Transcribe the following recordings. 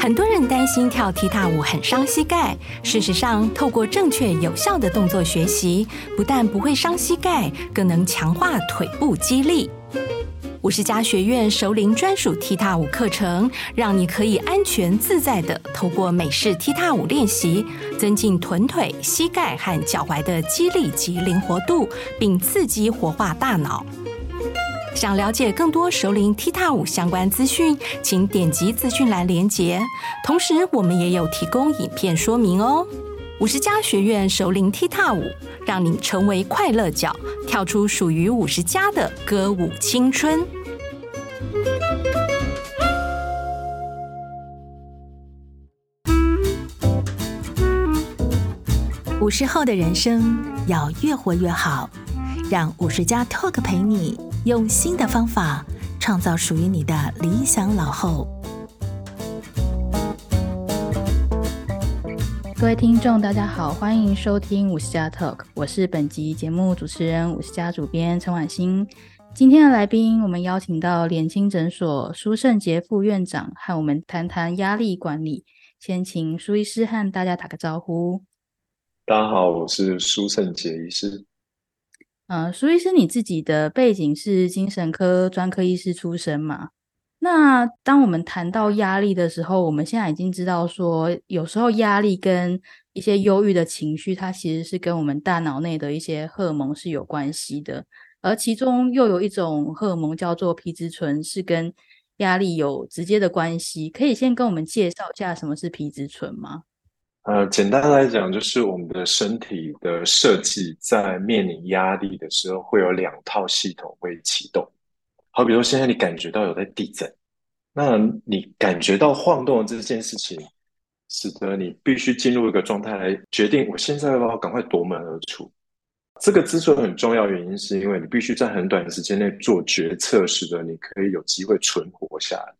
很多人担心跳踢踏舞很伤膝盖，事实上，透过正确有效的动作学习，不但不会伤膝盖，更能强化腿部肌力。五十家学院熟龄专属踢踏舞课程，让你可以安全自在地透过美式踢踏舞练习，增进臀腿、膝盖和脚踝的肌力及灵活度，并刺激活化大脑。想了解更多熟龄踢踏舞相关资讯，请点击资讯栏连接。同时，我们也有提供影片说明哦。五十加学院熟龄踢踏舞，让你成为快乐脚，跳出属于五十加的歌舞青春。五十后的人生要越活越好，让五十加 Talk 陪你用新的方法创造属于你的理想老后。各位听众，大家好，欢迎收听五十加 Talk，我是本集节目主持人五十家主编陈婉欣。今天的来宾，我们邀请到脸青诊所苏胜杰副院长，和我们谈谈压力管理。先请苏医师和大家打个招呼。大家好，我是苏胜杰医师。呃，苏医师，你自己的背景是精神科专科医师出身嘛？那当我们谈到压力的时候，我们现在已经知道说，有时候压力跟一些忧郁的情绪，它其实是跟我们大脑内的一些荷尔蒙是有关系的，而其中又有一种荷尔蒙叫做皮质醇，是跟压力有直接的关系。可以先跟我们介绍一下什么是皮质醇吗？呃，简单来讲，就是我们的身体的设计在面临压力的时候，会有两套系统会启动。好，比如现在你感觉到有在地震，那你感觉到晃动的这件事情，使得你必须进入一个状态来决定，我现在要不要赶快夺门而出。这个之所以很重要，原因是因为你必须在很短的时间内做决策，使得你可以有机会存活下来。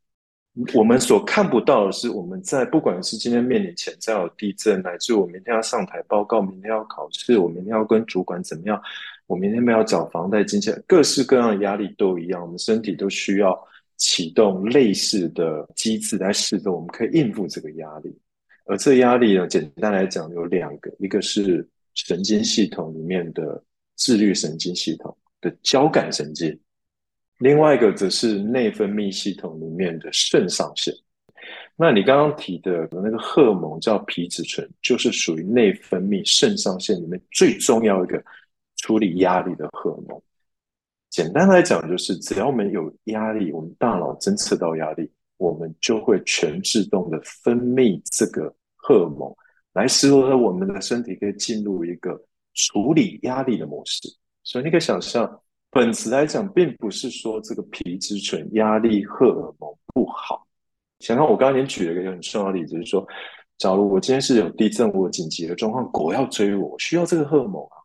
我们所看不到的是，我们在不管是今天面临潜在有地震，乃至我明天要上台报告，明天要考试，我明天要跟主管怎么样。我明天没有缴房贷、金钱，各式各样的压力都一样，我们身体都需要启动类似的机制来使得我们可以应付这个压力。而这压力呢，简单来讲有两个，一个是神经系统里面的自律神经系统的交感神经，另外一个则是内分泌系统里面的肾上腺。那你刚刚提的那个荷尔蒙叫皮质醇，就是属于内分泌肾上腺里面最重要一个。处理压力的荷尔蒙，简单来讲就是，只要我们有压力，我们大脑侦测到压力，我们就会全自动的分泌这个荷尔蒙，来使得我们的身体可以进入一个处理压力的模式。所以你可以想象，本质来讲，并不是说这个皮质醇压力荷尔蒙不好。想想我刚刚已经举了一个很重要的例子，就是说，假如我今天是有地震，我紧急的状况，狗要追我，我需要这个荷尔蒙啊。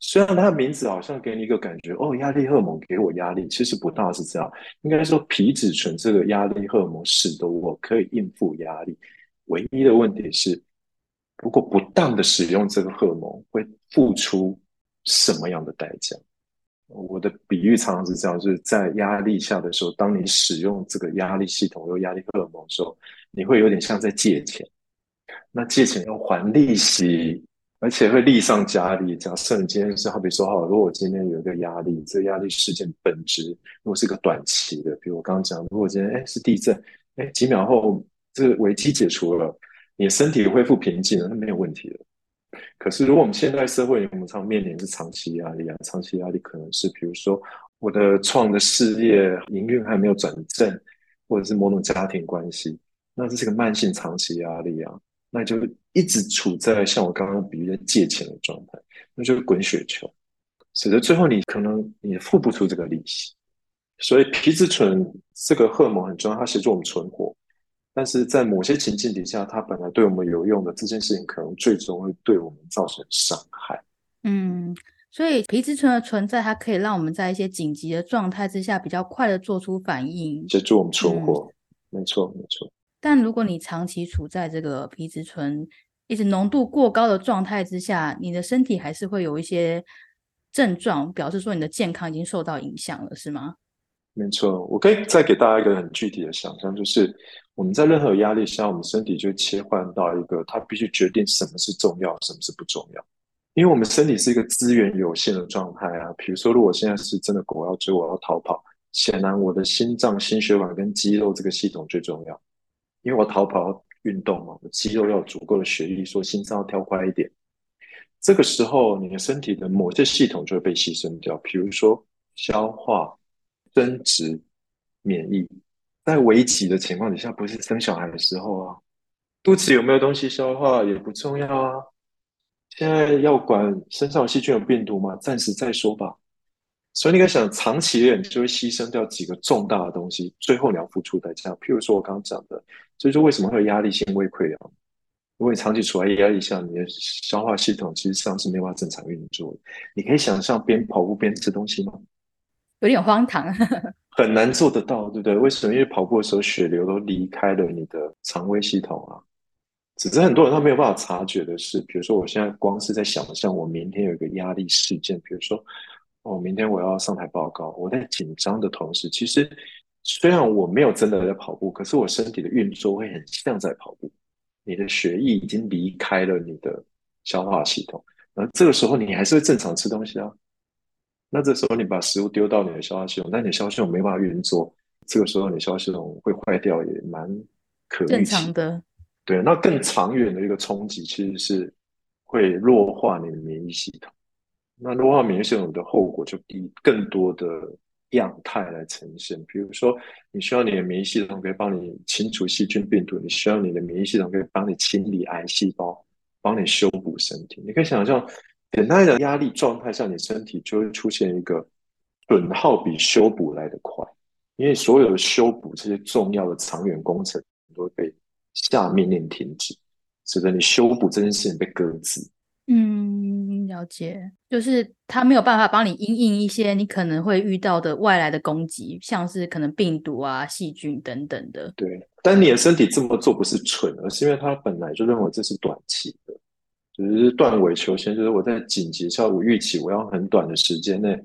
虽然它的名字好像给你一个感觉，哦，压力荷尔蒙给我压力，其实不大是这样。应该说，皮质醇这个压力荷尔蒙使得我可以应付压力。唯一的问题是，如果不当的使用这个荷尔蒙，会付出什么样的代价？我的比喻常常是这样，就是在压力下的时候，当你使用这个压力系统、有压力荷尔蒙的时候，你会有点像在借钱。那借钱要还利息。而且会利上加利。假设你今天是好比说，好，如果我今天有一个压力，这个压力事件本质如果是一个短期的，比如我刚刚讲，如果今天哎是地震，哎几秒后这个危机解除了，你身体恢复平静了，那没有问题了。可是如果我们现代社会，我们常面临是长期压力啊，长期压力可能是比如说我的创的事业营运还没有转正，或者是某种家庭关系，那这是个慢性长期压力啊。那就一直处在像我刚刚比喻的借钱的状态，那就是滚雪球，使得最后你可能也付不出这个利息。所以皮质醇这个荷尔蒙很重要，它协助我们存活。但是在某些情境底下，它本来对我们有用的这件事情，可能最终会对我们造成伤害。嗯，所以皮质醇的存在，它可以让我们在一些紧急的状态之下，比较快的做出反应，协助我们存活。嗯、没错，没错。但如果你长期处在这个皮质醇一直浓度过高的状态之下，你的身体还是会有一些症状，表示说你的健康已经受到影响了，是吗？没错，我可以再给大家一个很具体的想象，就是我们在任何压力下，我们身体就切换到一个，它必须决定什么是重要，什么是不重要。因为我们身体是一个资源有限的状态啊。比如说，如果现在是真的狗要追我，要逃跑，显然我的心脏、心血管跟肌肉这个系统最重要，因为我逃跑要运动嘛，我肌肉要有足够的血液，说心脏要跳快一点。这个时候，你的身体的某些系统就会被牺牲掉，比如说消化、生殖、免疫。在危急的情况底下，不是生小孩的时候啊，肚子有没有东西消化也不重要啊。现在要管身上有细菌有病毒吗？暂时再说吧。所以你可以想，长期一点就会牺牲掉几个重大的东西，最后你要付出代价。譬如说我刚刚讲的，所以说为什么会有压力性胃溃疡？如果你长期处在压力下，你的消化系统其实上是没办法正常运作的。你可以想象边跑步边吃东西吗？有点荒唐，很难做得到，对不对？为什么？因为跑步的时候血流都离开了你的肠胃系统啊。只是很多人他没有办法察觉的是，比如说我现在光是在想象我明天有一个压力事件，比如说哦，明天我要上台报告，我在紧张的同时，其实虽然我没有真的在跑步，可是我身体的运作会很像在跑步。你的血液已经离开了你的消化系统，那这个时候你还是会正常吃东西啊。那这时候你把食物丢到你的消化系统，但你的消化系统没办法运作，这个时候你消化系统会坏掉，也蛮可正常的。对，那更长远的一个冲击其实是会弱化你的免疫系统。那弱化免疫系统的后果就以更多的样态来呈现，比如说，你需要你的免疫系统可以帮你清除细菌病毒，你需要你的免疫系统可以帮你清理癌细胞，帮你修补身体。你可以想象，简单的压力状态下，你身体就会出现一个损耗比修补来得快，因为所有的修补这些重要的长远工程都会被下命令停止，使得你修补这件事情被搁置。嗯，了解，就是他没有办法帮你因应一些你可能会遇到的外来的攻击，像是可能病毒啊、细菌等等的。对，但你的身体这么做不是蠢，而是因为他本来就认为这是短期的，就是断尾求生，就是我在紧急效果预期，我要很短的时间内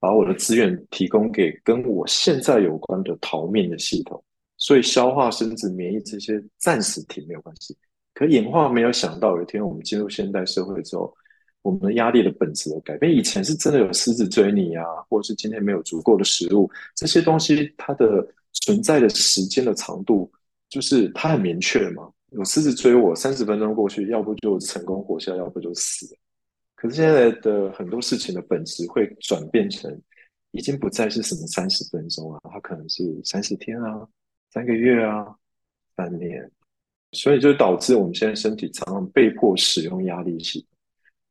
把我的资源提供给跟我现在有关的逃命的系统，所以消化、生殖、免疫这些暂时停没有关系。可演化没有想到，有一天我们进入现代社会之后，我们的压力的本质的改变。以前是真的有狮子追你啊，或者是今天没有足够的食物，这些东西它的存在的时间的长度，就是它很明确嘛。有狮子追我，三十分钟过去，要不就成功活下，要不就死。可是现在的很多事情的本质会转变成，已经不再是什么三十分钟啊，它可能是三十天啊，三个月啊，三年。所以就导致我们现在身体常常被迫使用压力系统，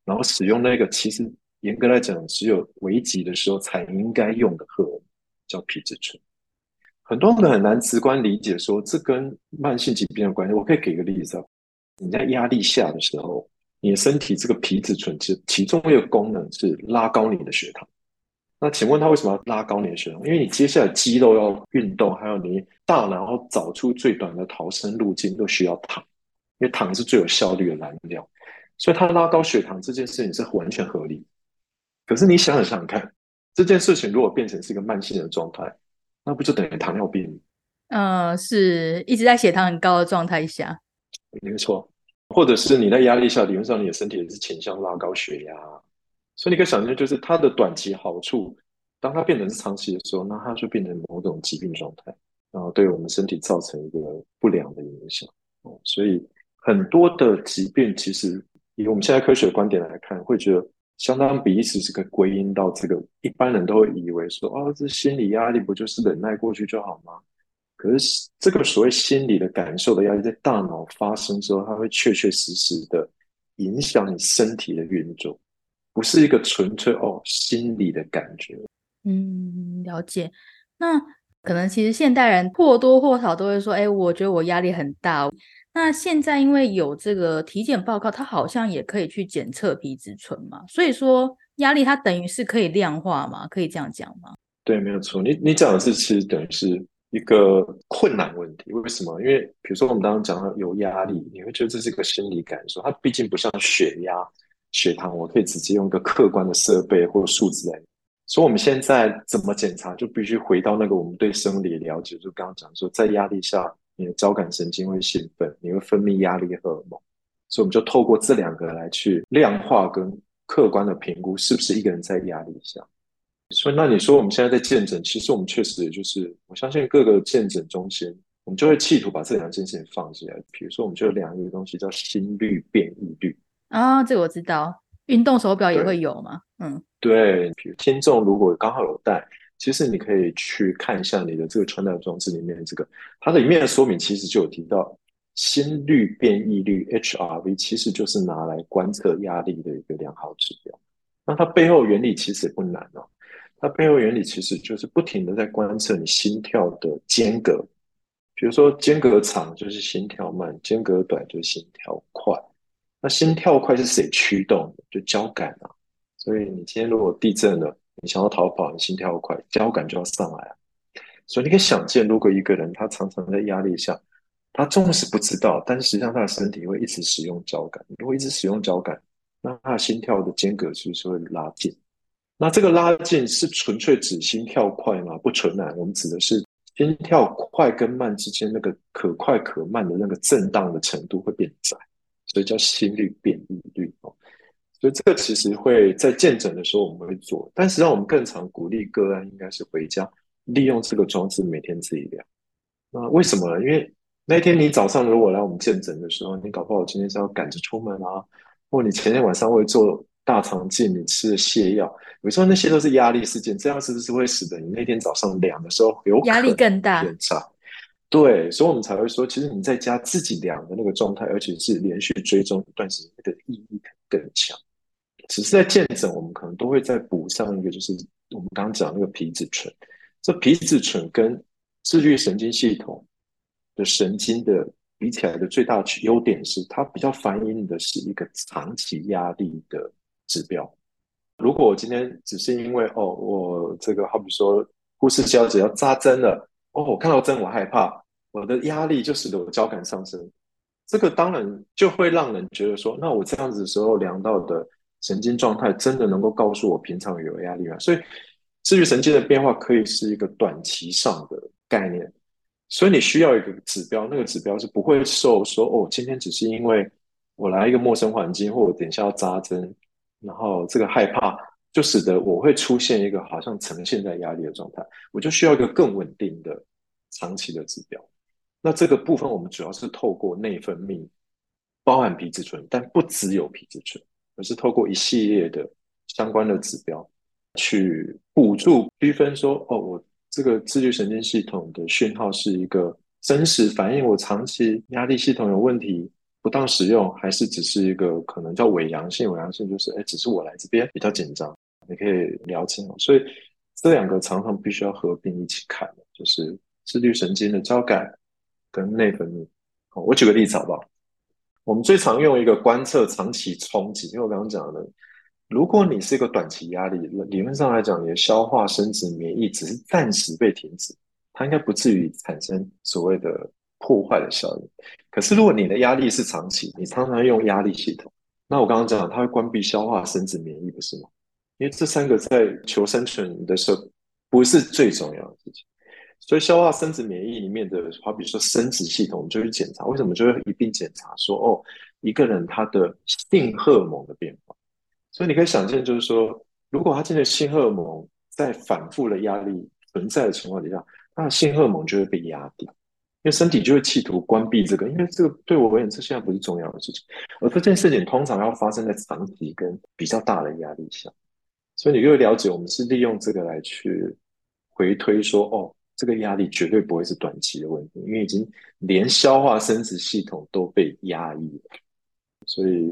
然后使用那个其实严格来讲只有危急的时候才应该用的荷尔蒙，叫皮质醇。很多人很难直观理解说这跟慢性疾病有关系。我可以给个例子啊，你在压力下的时候，你的身体这个皮质醇其其中一个功能是拉高你的血糖。那请问他为什么要拉高你的血糖？因为你接下来肌肉要运动，还有你大脑要找出最短的逃生路径，都需要糖，因为糖是最有效率的燃料。所以它拉高血糖这件事情是完全合理。可是你想想想看，这件事情如果变成是一个慢性的状态，那不就等于糖尿病？嗯、呃，是一直在血糖很高的状态下，没错。或者是你在压力下，理论上你的身体也是倾向拉高血压。所以你可以想象，就是它的短期好处，当它变成是长期的时候，那它就变成某种疾病状态，然后对我们身体造成一个不良的影响。哦，所以很多的疾病，其实以我们现在科学的观点来看，会觉得相当比例其实可以归因到这个。一般人都会以为说，哦，这心理压力不就是忍耐过去就好吗？可是这个所谓心理的感受的压力，在大脑发生之后，它会确确实实的影响你身体的运作。不是一个纯粹哦心理的感觉，嗯，了解。那可能其实现代人或多或少都会说，哎，我觉得我压力很大。那现在因为有这个体检报告，它好像也可以去检测皮质醇嘛，所以说压力它等于是可以量化嘛，可以这样讲吗？对，没有错。你你讲的是其实等于是一个困难问题。为什么？因为比如说我们刚刚讲到有压力，你会觉得这是一个心理感受，它毕竟不像血压。血糖，我可以直接用一个客观的设备或数字来所以我们现在怎么检查，就必须回到那个我们对生理了解，就刚刚讲说，在压力下，你的交感神经会兴奋，你会分泌压力荷尔蒙，所以我们就透过这两个来去量化跟客观的评估，是不是一个人在压力下。所以那你说我们现在在健诊，其实我们确实也就是，我相信各个健诊中心，我们就会企图把这两件事情放进来。比如说，我们就有两个东西叫心率变异率啊，这个我知道，运动手表也会有嘛，嗯。对，比如听众如果刚好有带，其实你可以去看一下你的这个穿戴装置里面的这个，它的里面的说明其实就有提到心率变异率 HRV，其实就是拿来观测压力的一个良好指标。那它背后原理其实也不难哦，它背后原理其实就是不停的在观测你心跳的间隔，比如说间隔长就是心跳慢，间隔短就是心跳快。那心跳快是谁驱动的？就交感啊。所以你今天如果地震了，你想要逃跑，你心跳快，交感就要上来啊。所以你可以想见，如果一个人他常常在压力下，他纵使不知道，但是实际上他的身体会一直使用交感。如果一直使用交感，那他的心跳的间隔是不是会拉近？那这个拉近是纯粹指心跳快吗？不纯然，我们指的是心跳快跟慢之间那个可快可慢的那个震荡的程度会变窄，所以叫心率变异率哦。所以这个其实会在见诊的时候我们会做，但实际上我们更常鼓励个案应该是回家利用这个装置每天自己量。那为什么呢？因为那天你早上如果来我们见诊的时候，你搞不好今天是要赶着出门啊，或你前天晚上会做大肠镜，你吃了泻药，有时候那些都是压力事件，这样是不是会使得你那天早上量的时候有压力更大？对，所以我们才会说，其实你在家自己量的那个状态，而且是连续追踪一段时间的意义更强。只是在健诊，我们可能都会再补上一个，就是我们刚刚讲那个皮质醇。这皮质醇跟自律神经系统的神经的比起来的最大优点是，它比较反映的是一个长期压力的指标。如果我今天只是因为哦，我这个好比说护士小姐要扎针了，哦，我看到针我害怕，我的压力就使得我交感上升，这个当然就会让人觉得说，那我这样子的时候量到的。神经状态真的能够告诉我平常有压力吗？所以至于神经的变化可以是一个短期上的概念，所以你需要一个指标，那个指标是不会受说哦，今天只是因为我来一个陌生环境，或者等一下要扎针，然后这个害怕就使得我会出现一个好像呈现在压力的状态，我就需要一个更稳定的长期的指标。那这个部分我们主要是透过内分泌，包含皮质醇，但不只有皮质醇。而是透过一系列的相关的指标去辅助区分说，哦，我这个自律神经系统的讯号是一个真实反映我长期压力系统有问题、不当使用，还是只是一个可能叫伪阳性？伪阳性就是，哎，只是我来这边比较紧张，你可以了解。所以这两个常常必须要合并一起看，就是自律神经的交感跟内分泌。好我举个例子好不好？我们最常用一个观测长期冲击，因为我刚刚讲的，如果你是一个短期压力，理论上来讲，你的消化、生殖、免疫只是暂时被停止，它应该不至于产生所谓的破坏的效应。可是如果你的压力是长期，你常常用压力系统，那我刚刚讲，它会关闭消化、生殖、免疫，不是吗？因为这三个在求生存的时候不是最重要的事情。所以消化、生殖、免疫里面的，好比说生殖系统，就去检查。为什么就会一并检查？说哦，一个人他的性荷尔蒙的变化。所以你可以想见，就是说，如果他今天的性荷尔蒙在反复的压力存在的情况底下，他的性荷尔蒙就会被压低，因为身体就会企图关闭这个。因为这个对我而言，这现在不是重要的事情。而这件事情通常要发生在长期跟比较大的压力下。所以你就会了解，我们是利用这个来去回推说，哦。这个压力绝对不会是短期的问题，因为已经连消化生殖系统都被压抑了，所以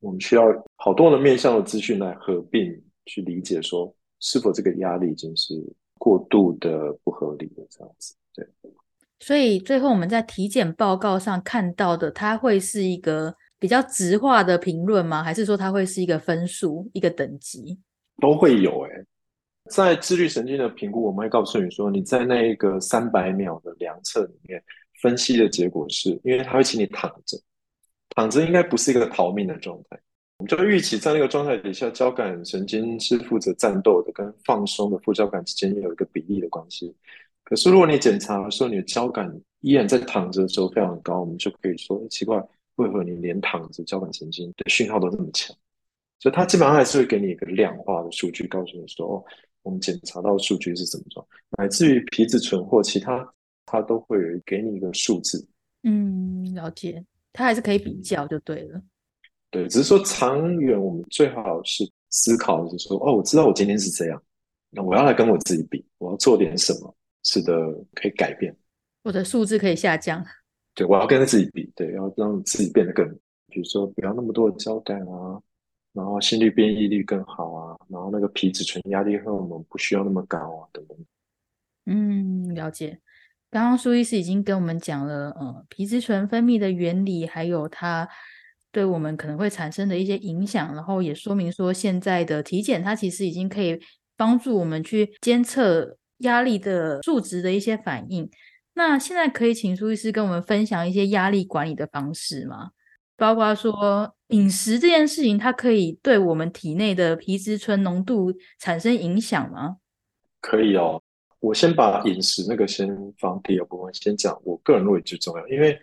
我们需要好多的面向的资讯来合并去理解，说是否这个压力已经是过度的不合理的这样子。对，所以最后我们在体检报告上看到的，它会是一个比较直化的评论吗？还是说它会是一个分数、一个等级？都会有哎、欸。在自律神经的评估，我们会告诉你说，你在那一个三百秒的量测里面分析的结果是，因为他会请你躺着，躺着应该不是一个逃命的状态，我们就预期在那个状态底下，交感神经是负责战斗的，跟放松的副交感之间有一个比例的关系。可是如果你检查的时候，你的交感依然在躺着的时候非常高，我们就可以说，奇怪，为何你连躺着交感神经的讯号都这么强？所以它基本上还是会给你一个量化的数据，告诉你说，哦，我们检查到的数据是怎么状，乃至于皮质醇或其他，它都会给你一个数字。嗯，了解，它还是可以比较就对了。对，只是说长远，我们最好是思考，就是说，哦，我知道我今天是这样，那我要来跟我自己比，我要做点什么，使得可以改变，我的数字可以下降。对，我要跟自己比，对，要让自己变得更，比如说不要那么多的交代啊，然后心率变异率更好啊，然后那个皮质醇、压力荷尔蒙不需要那么高啊，等等。嗯，了解。刚刚苏医师已经跟我们讲了，呃，皮质醇分泌的原理，还有它。对我们可能会产生的一些影响，然后也说明说，现在的体检它其实已经可以帮助我们去监测压力的数值的一些反应。那现在可以请苏医师跟我们分享一些压力管理的方式吗？包括说饮食这件事情，它可以对我们体内的皮质醇浓度产生影响吗？可以哦，我先把饮食那个先放第二部分，先讲我个人认为最重要，因为。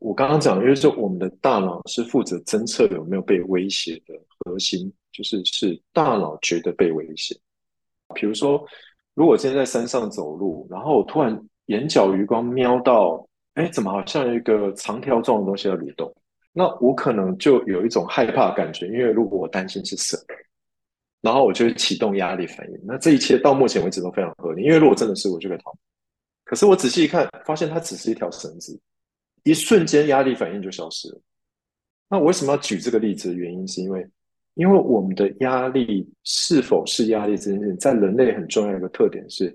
我刚刚讲的，就是我们的大脑是负责侦测有没有被威胁的核心，就是是大脑觉得被威胁。比如说，如果今天在山上走路，然后突然眼角余光瞄到，哎，怎么好像一个长条状的东西在蠕动？那我可能就有一种害怕感觉，因为如果我担心是蛇，然后我就会启动压力反应。那这一切到目前为止都非常合理，因为如果真的是，我就可以逃。可是我仔细一看，发现它只是一条绳子。一瞬间，压力反应就消失了。那我为什么要举这个例子的原因，是因为，因为我们的压力是否是压力这件事，在人类很重要的一个特点是，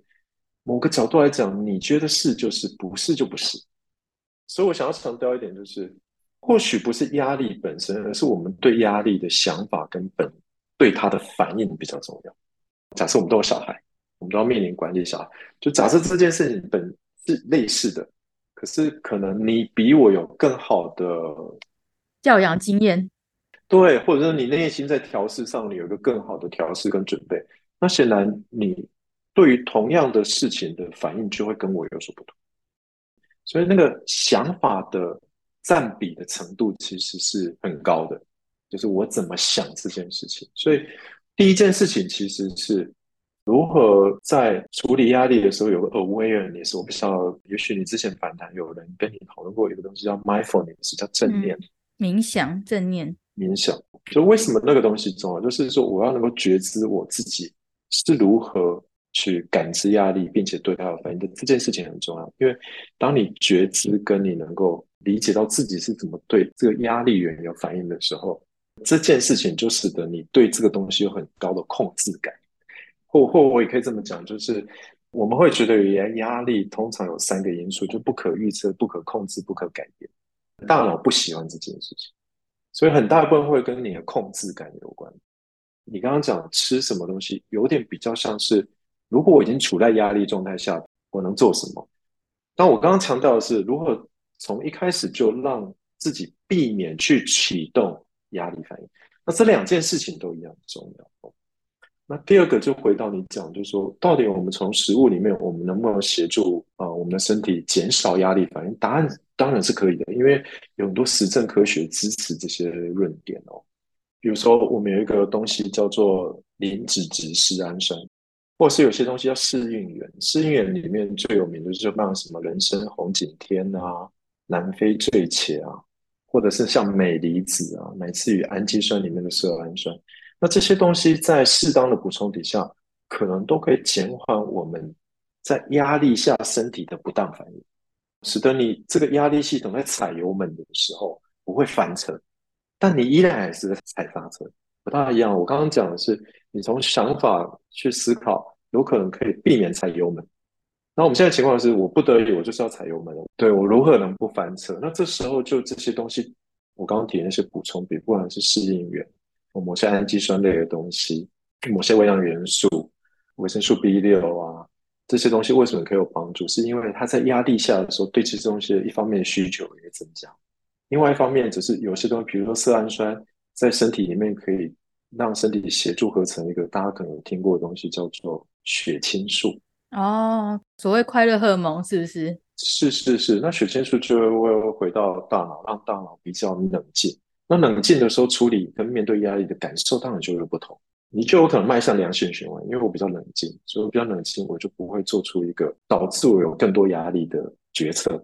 某个角度来讲，你觉得是就是，不是就不是。所以我想要强调一点，就是或许不是压力本身，而是我们对压力的想法跟本对它的反应比较重要。假设我们都有小孩，我们都要面临管理小孩，就假设这件事情本是类似的。可是，可能你比我有更好的教养经验，对，或者说你内心在调试上，你有一个更好的调试跟准备。那显然，你对于同样的事情的反应就会跟我有所不同。所以，那个想法的占比的程度其实是很高的，就是我怎么想这件事情。所以，第一件事情其实是。如何在处理压力的时候有个 awareness？我不知道，也许你之前反弹有人跟你讨论过一个东西叫 mindfulness，叫正念、嗯、冥想。正念冥想，就为什么那个东西重要？就是说我要能够觉知我自己是如何去感知压力，并且对它有反应的这件事情很重要。因为当你觉知跟你能够理解到自己是怎么对这个压力源有反应的时候，这件事情就使得你对这个东西有很高的控制感。或或我也可以这么讲，就是我们会觉得压压力通常有三个因素，就不可预测、不可控制、不可改变。大脑不喜欢这件事情，所以很大部分会跟你的控制感有关。你刚刚讲吃什么东西，有点比较像是，如果我已经处在压力状态下，我能做什么？但我刚刚强调的是，如何从一开始就让自己避免去启动压力反应。那这两件事情都一样重要。那第二个就回到你讲，就是说，到底我们从食物里面，我们能不能协助啊、我们的身体减少压力反应？答案当然是可以的，因为有很多实证科学支持这些论点哦。比如说，我们有一个东西叫做磷脂质丝氨酸，或是有些东西叫适应原。适应原里面最有名的就是像什么人参红景天啊、南非醉茄啊，或者是像镁离子啊，乃至于氨基酸里面的色氨酸。那这些东西在适当的补充底下，可能都可以减缓我们在压力下身体的不当反应，使得你这个压力系统在踩油门的时候不会翻车，但你依然还是在踩刹车，不大一样。我刚刚讲的是，你从想法去思考，有可能可以避免踩油门。那我们现在情况是，我不得已，我就是要踩油门了。对，我如何能不翻车？那这时候就这些东西，我刚刚提那些补充比，不管是适应原。某些氨基酸类的东西，某些微量元素，维生素 B 六啊，这些东西为什么可以有帮助？是因为它在压力下的时候，对这些东西的一方面需求也增加，另外一方面只是有些东西，比如说色氨酸，在身体里面可以让身体协助合成一个大家可能有听过的东西，叫做血清素。哦，所谓快乐荷尔蒙是不是？是是是，那血清素就会回到大脑，让大脑比较冷静。那冷静的时候处理跟面对压力的感受当然就会不同，你就有可能迈向良性循环。因为我比较冷静，所以我比较冷静，我就不会做出一个导致我有更多压力的决策。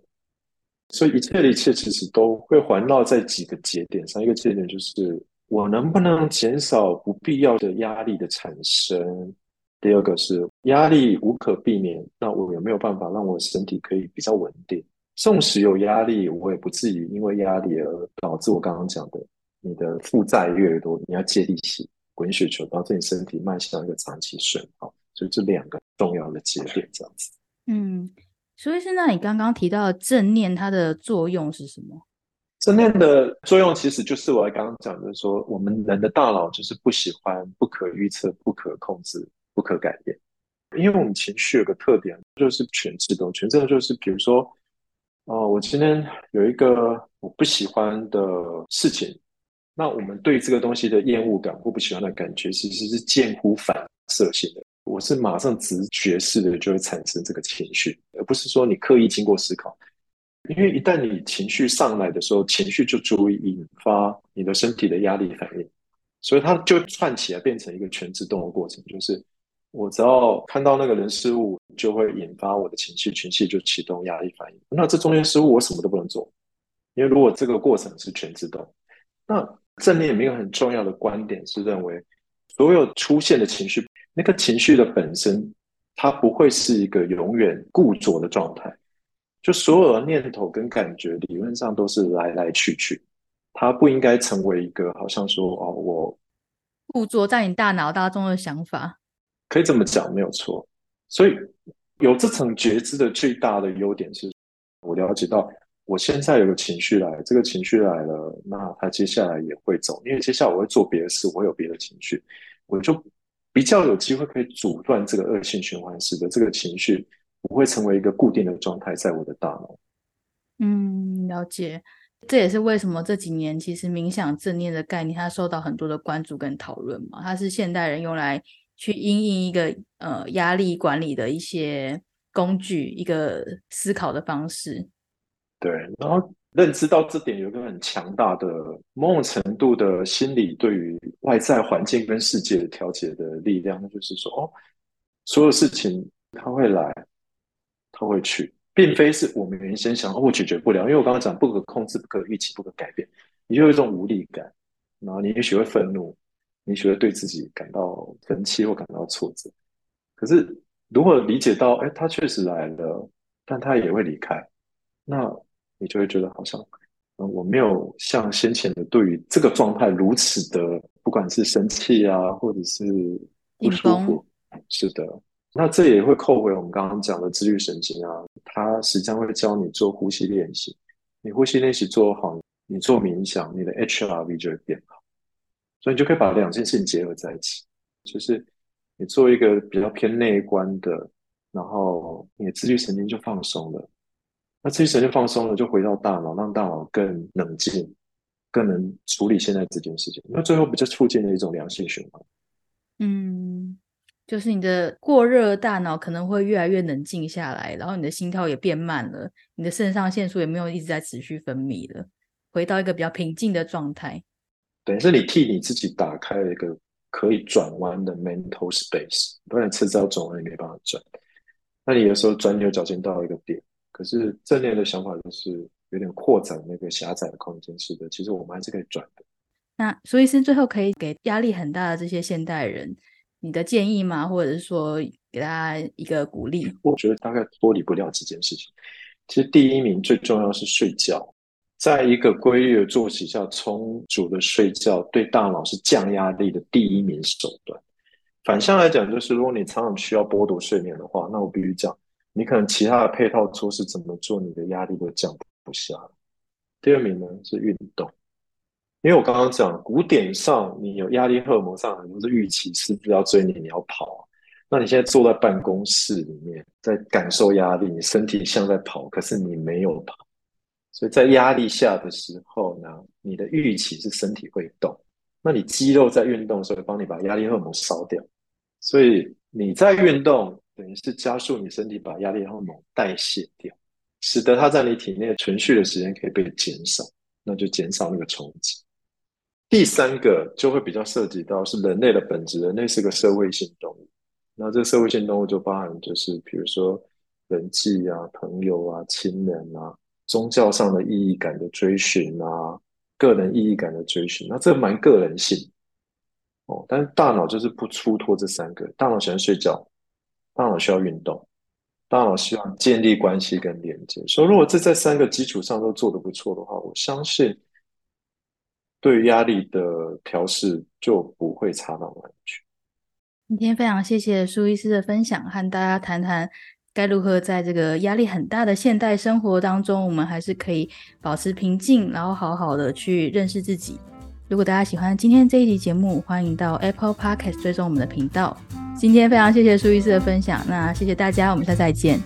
所以一切的一切其实都会环绕在几个节点上，一个节点就是我能不能减少不必要的压力的产生。第二个是压力无可避免，那我有没有办法让我身体可以比较稳定？纵使有压力，我也不至于因为压力而导致我刚刚讲的，你的负债越多，你要借利息滚雪球，导致你身体迈向一个长期损耗。所以这两个重要的节点，这样子。嗯，所以现在你刚刚提到正念，它的作用是什么？正念的作用其实就是我刚刚讲的说，说我们人的大脑就是不喜欢不可预测、不可控制。不可改变，因为我们情绪有个特点，就是全自动。全自动就是，比如说，哦、我今天有一个我不喜欢的事情，那我们对这个东西的厌恶感或不喜欢的感觉，其实是近乎反射性的。我是马上直觉式的就会产生这个情绪，而不是说你刻意经过思考。因为一旦你情绪上来的时候，情绪就足以引发你的身体的压力反应，所以它就串起来变成一个全自动的过程，就是。我只要看到那个人事物，就会引发我的情绪，情绪就启动压力反应。那这中间失误，我什么都不能做，因为如果这个过程是全自动，那正念里面有很重要的观点是认为，所有出现的情绪，那个情绪的本身，它不会是一个永远固着的状态。就所有的念头跟感觉，理论上都是来来去去，它不应该成为一个好像说哦，我固着在你大脑当中的想法。可以这么讲，没有错。所以有这层觉知的最大的优点是，我了解到我现在有个情绪来，这个情绪来了，那它接下来也会走，因为接下来我会做别的事，我有别的情绪，我就比较有机会可以阻断这个恶性循环使得这个情绪不会成为一个固定的状态在我的大脑。嗯，了解。这也是为什么这几年其实冥想正念的概念它受到很多的关注跟讨论嘛，它是现代人用来。去因应一个呃压力管理的一些工具，一个思考的方式。对，然后认知到这点有一个很强大的某种程度的心理对于外在环境跟世界的调节的力量，就是说哦，所有事情它会来，它会去，并非是我们原先想哦，我解决不了，因为我刚刚讲不可控制、不可预期、不可改变，你就有一种无力感，然后你也许会愤怒。你学会对自己感到生气或感到挫折，可是如果理解到，哎，他确实来了，但他也会离开，那你就会觉得好像，嗯，我没有像先前的对于这个状态如此的，不管是生气啊，或者是不舒服，是的，那这也会扣回我们刚刚讲的自律神经啊，它实际上会教你做呼吸练习，你呼吸练习做好，你做冥想，你的 HRV 就会变好。所以你就可以把两件事情结合在一起，就是你做一个比较偏内观的，然后你的自律神经就放松了。那自律神经放松了，就回到大脑，让大脑更冷静，更能处理现在这件事情。那最后不就促进了一种良性循环？嗯，就是你的过热的大脑可能会越来越冷静下来，然后你的心跳也变慢了，你的肾上腺素也没有一直在持续分泌了，回到一个比较平静的状态。等于是你替你自己打开了一个可以转弯的 mental space，不然车子要转弯也没办法转。那你有时候转牛角尖到一个点，可是正念的想法就是有点扩展那个狭窄的空间似的，其实我们还是可以转的。那所以是最后可以给压力很大的这些现代人你的建议吗？或者是说给大家一个鼓励？我觉得大概脱离不了几件事情。其实第一名最重要是睡觉。在一个规律的作息下，充足的睡觉对大脑是降压力的第一名手段。反向来讲，就是如果你常常需要剥夺睡眠的话，那我必须讲，你可能其他的配套措施怎么做，你的压力都降不下。第二名呢是运动，因为我刚刚讲古典上，你有压力荷尔蒙上很多是预期，是不是要追你，你要跑。那你现在坐在办公室里面，在感受压力，你身体像在跑，可是你没有跑。所以在压力下的时候呢，你的预期是身体会动，那你肌肉在运动的时候，会帮你把压力荷尔蒙烧掉，所以你在运动等于是加速你身体把压力荷尔蒙代谢掉，使得它在你体内存续的时间可以被减少，那就减少那个冲击。第三个就会比较涉及到是人类的本质，人类是个社会性动物，那这个社会性动物就包含就是比如说人际啊、朋友啊、亲人啊。宗教上的意义感的追寻啊，个人意义感的追寻，那这蛮个人性哦。但是大脑就是不出脱这三个，大脑喜欢睡觉，大脑需要运动，大脑希望建立关系跟连接。所以如果这在三个基础上都做得不错的话，我相信对于压力的调试就不会差到哪里去。今天非常谢谢苏医师的分享，和大家谈谈。该如何在这个压力很大的现代生活当中，我们还是可以保持平静，然后好好的去认识自己。如果大家喜欢今天这一集节目，欢迎到 Apple Podcast 追踪我们的频道。今天非常谢谢苏医师的分享，那谢谢大家，我们下次再见。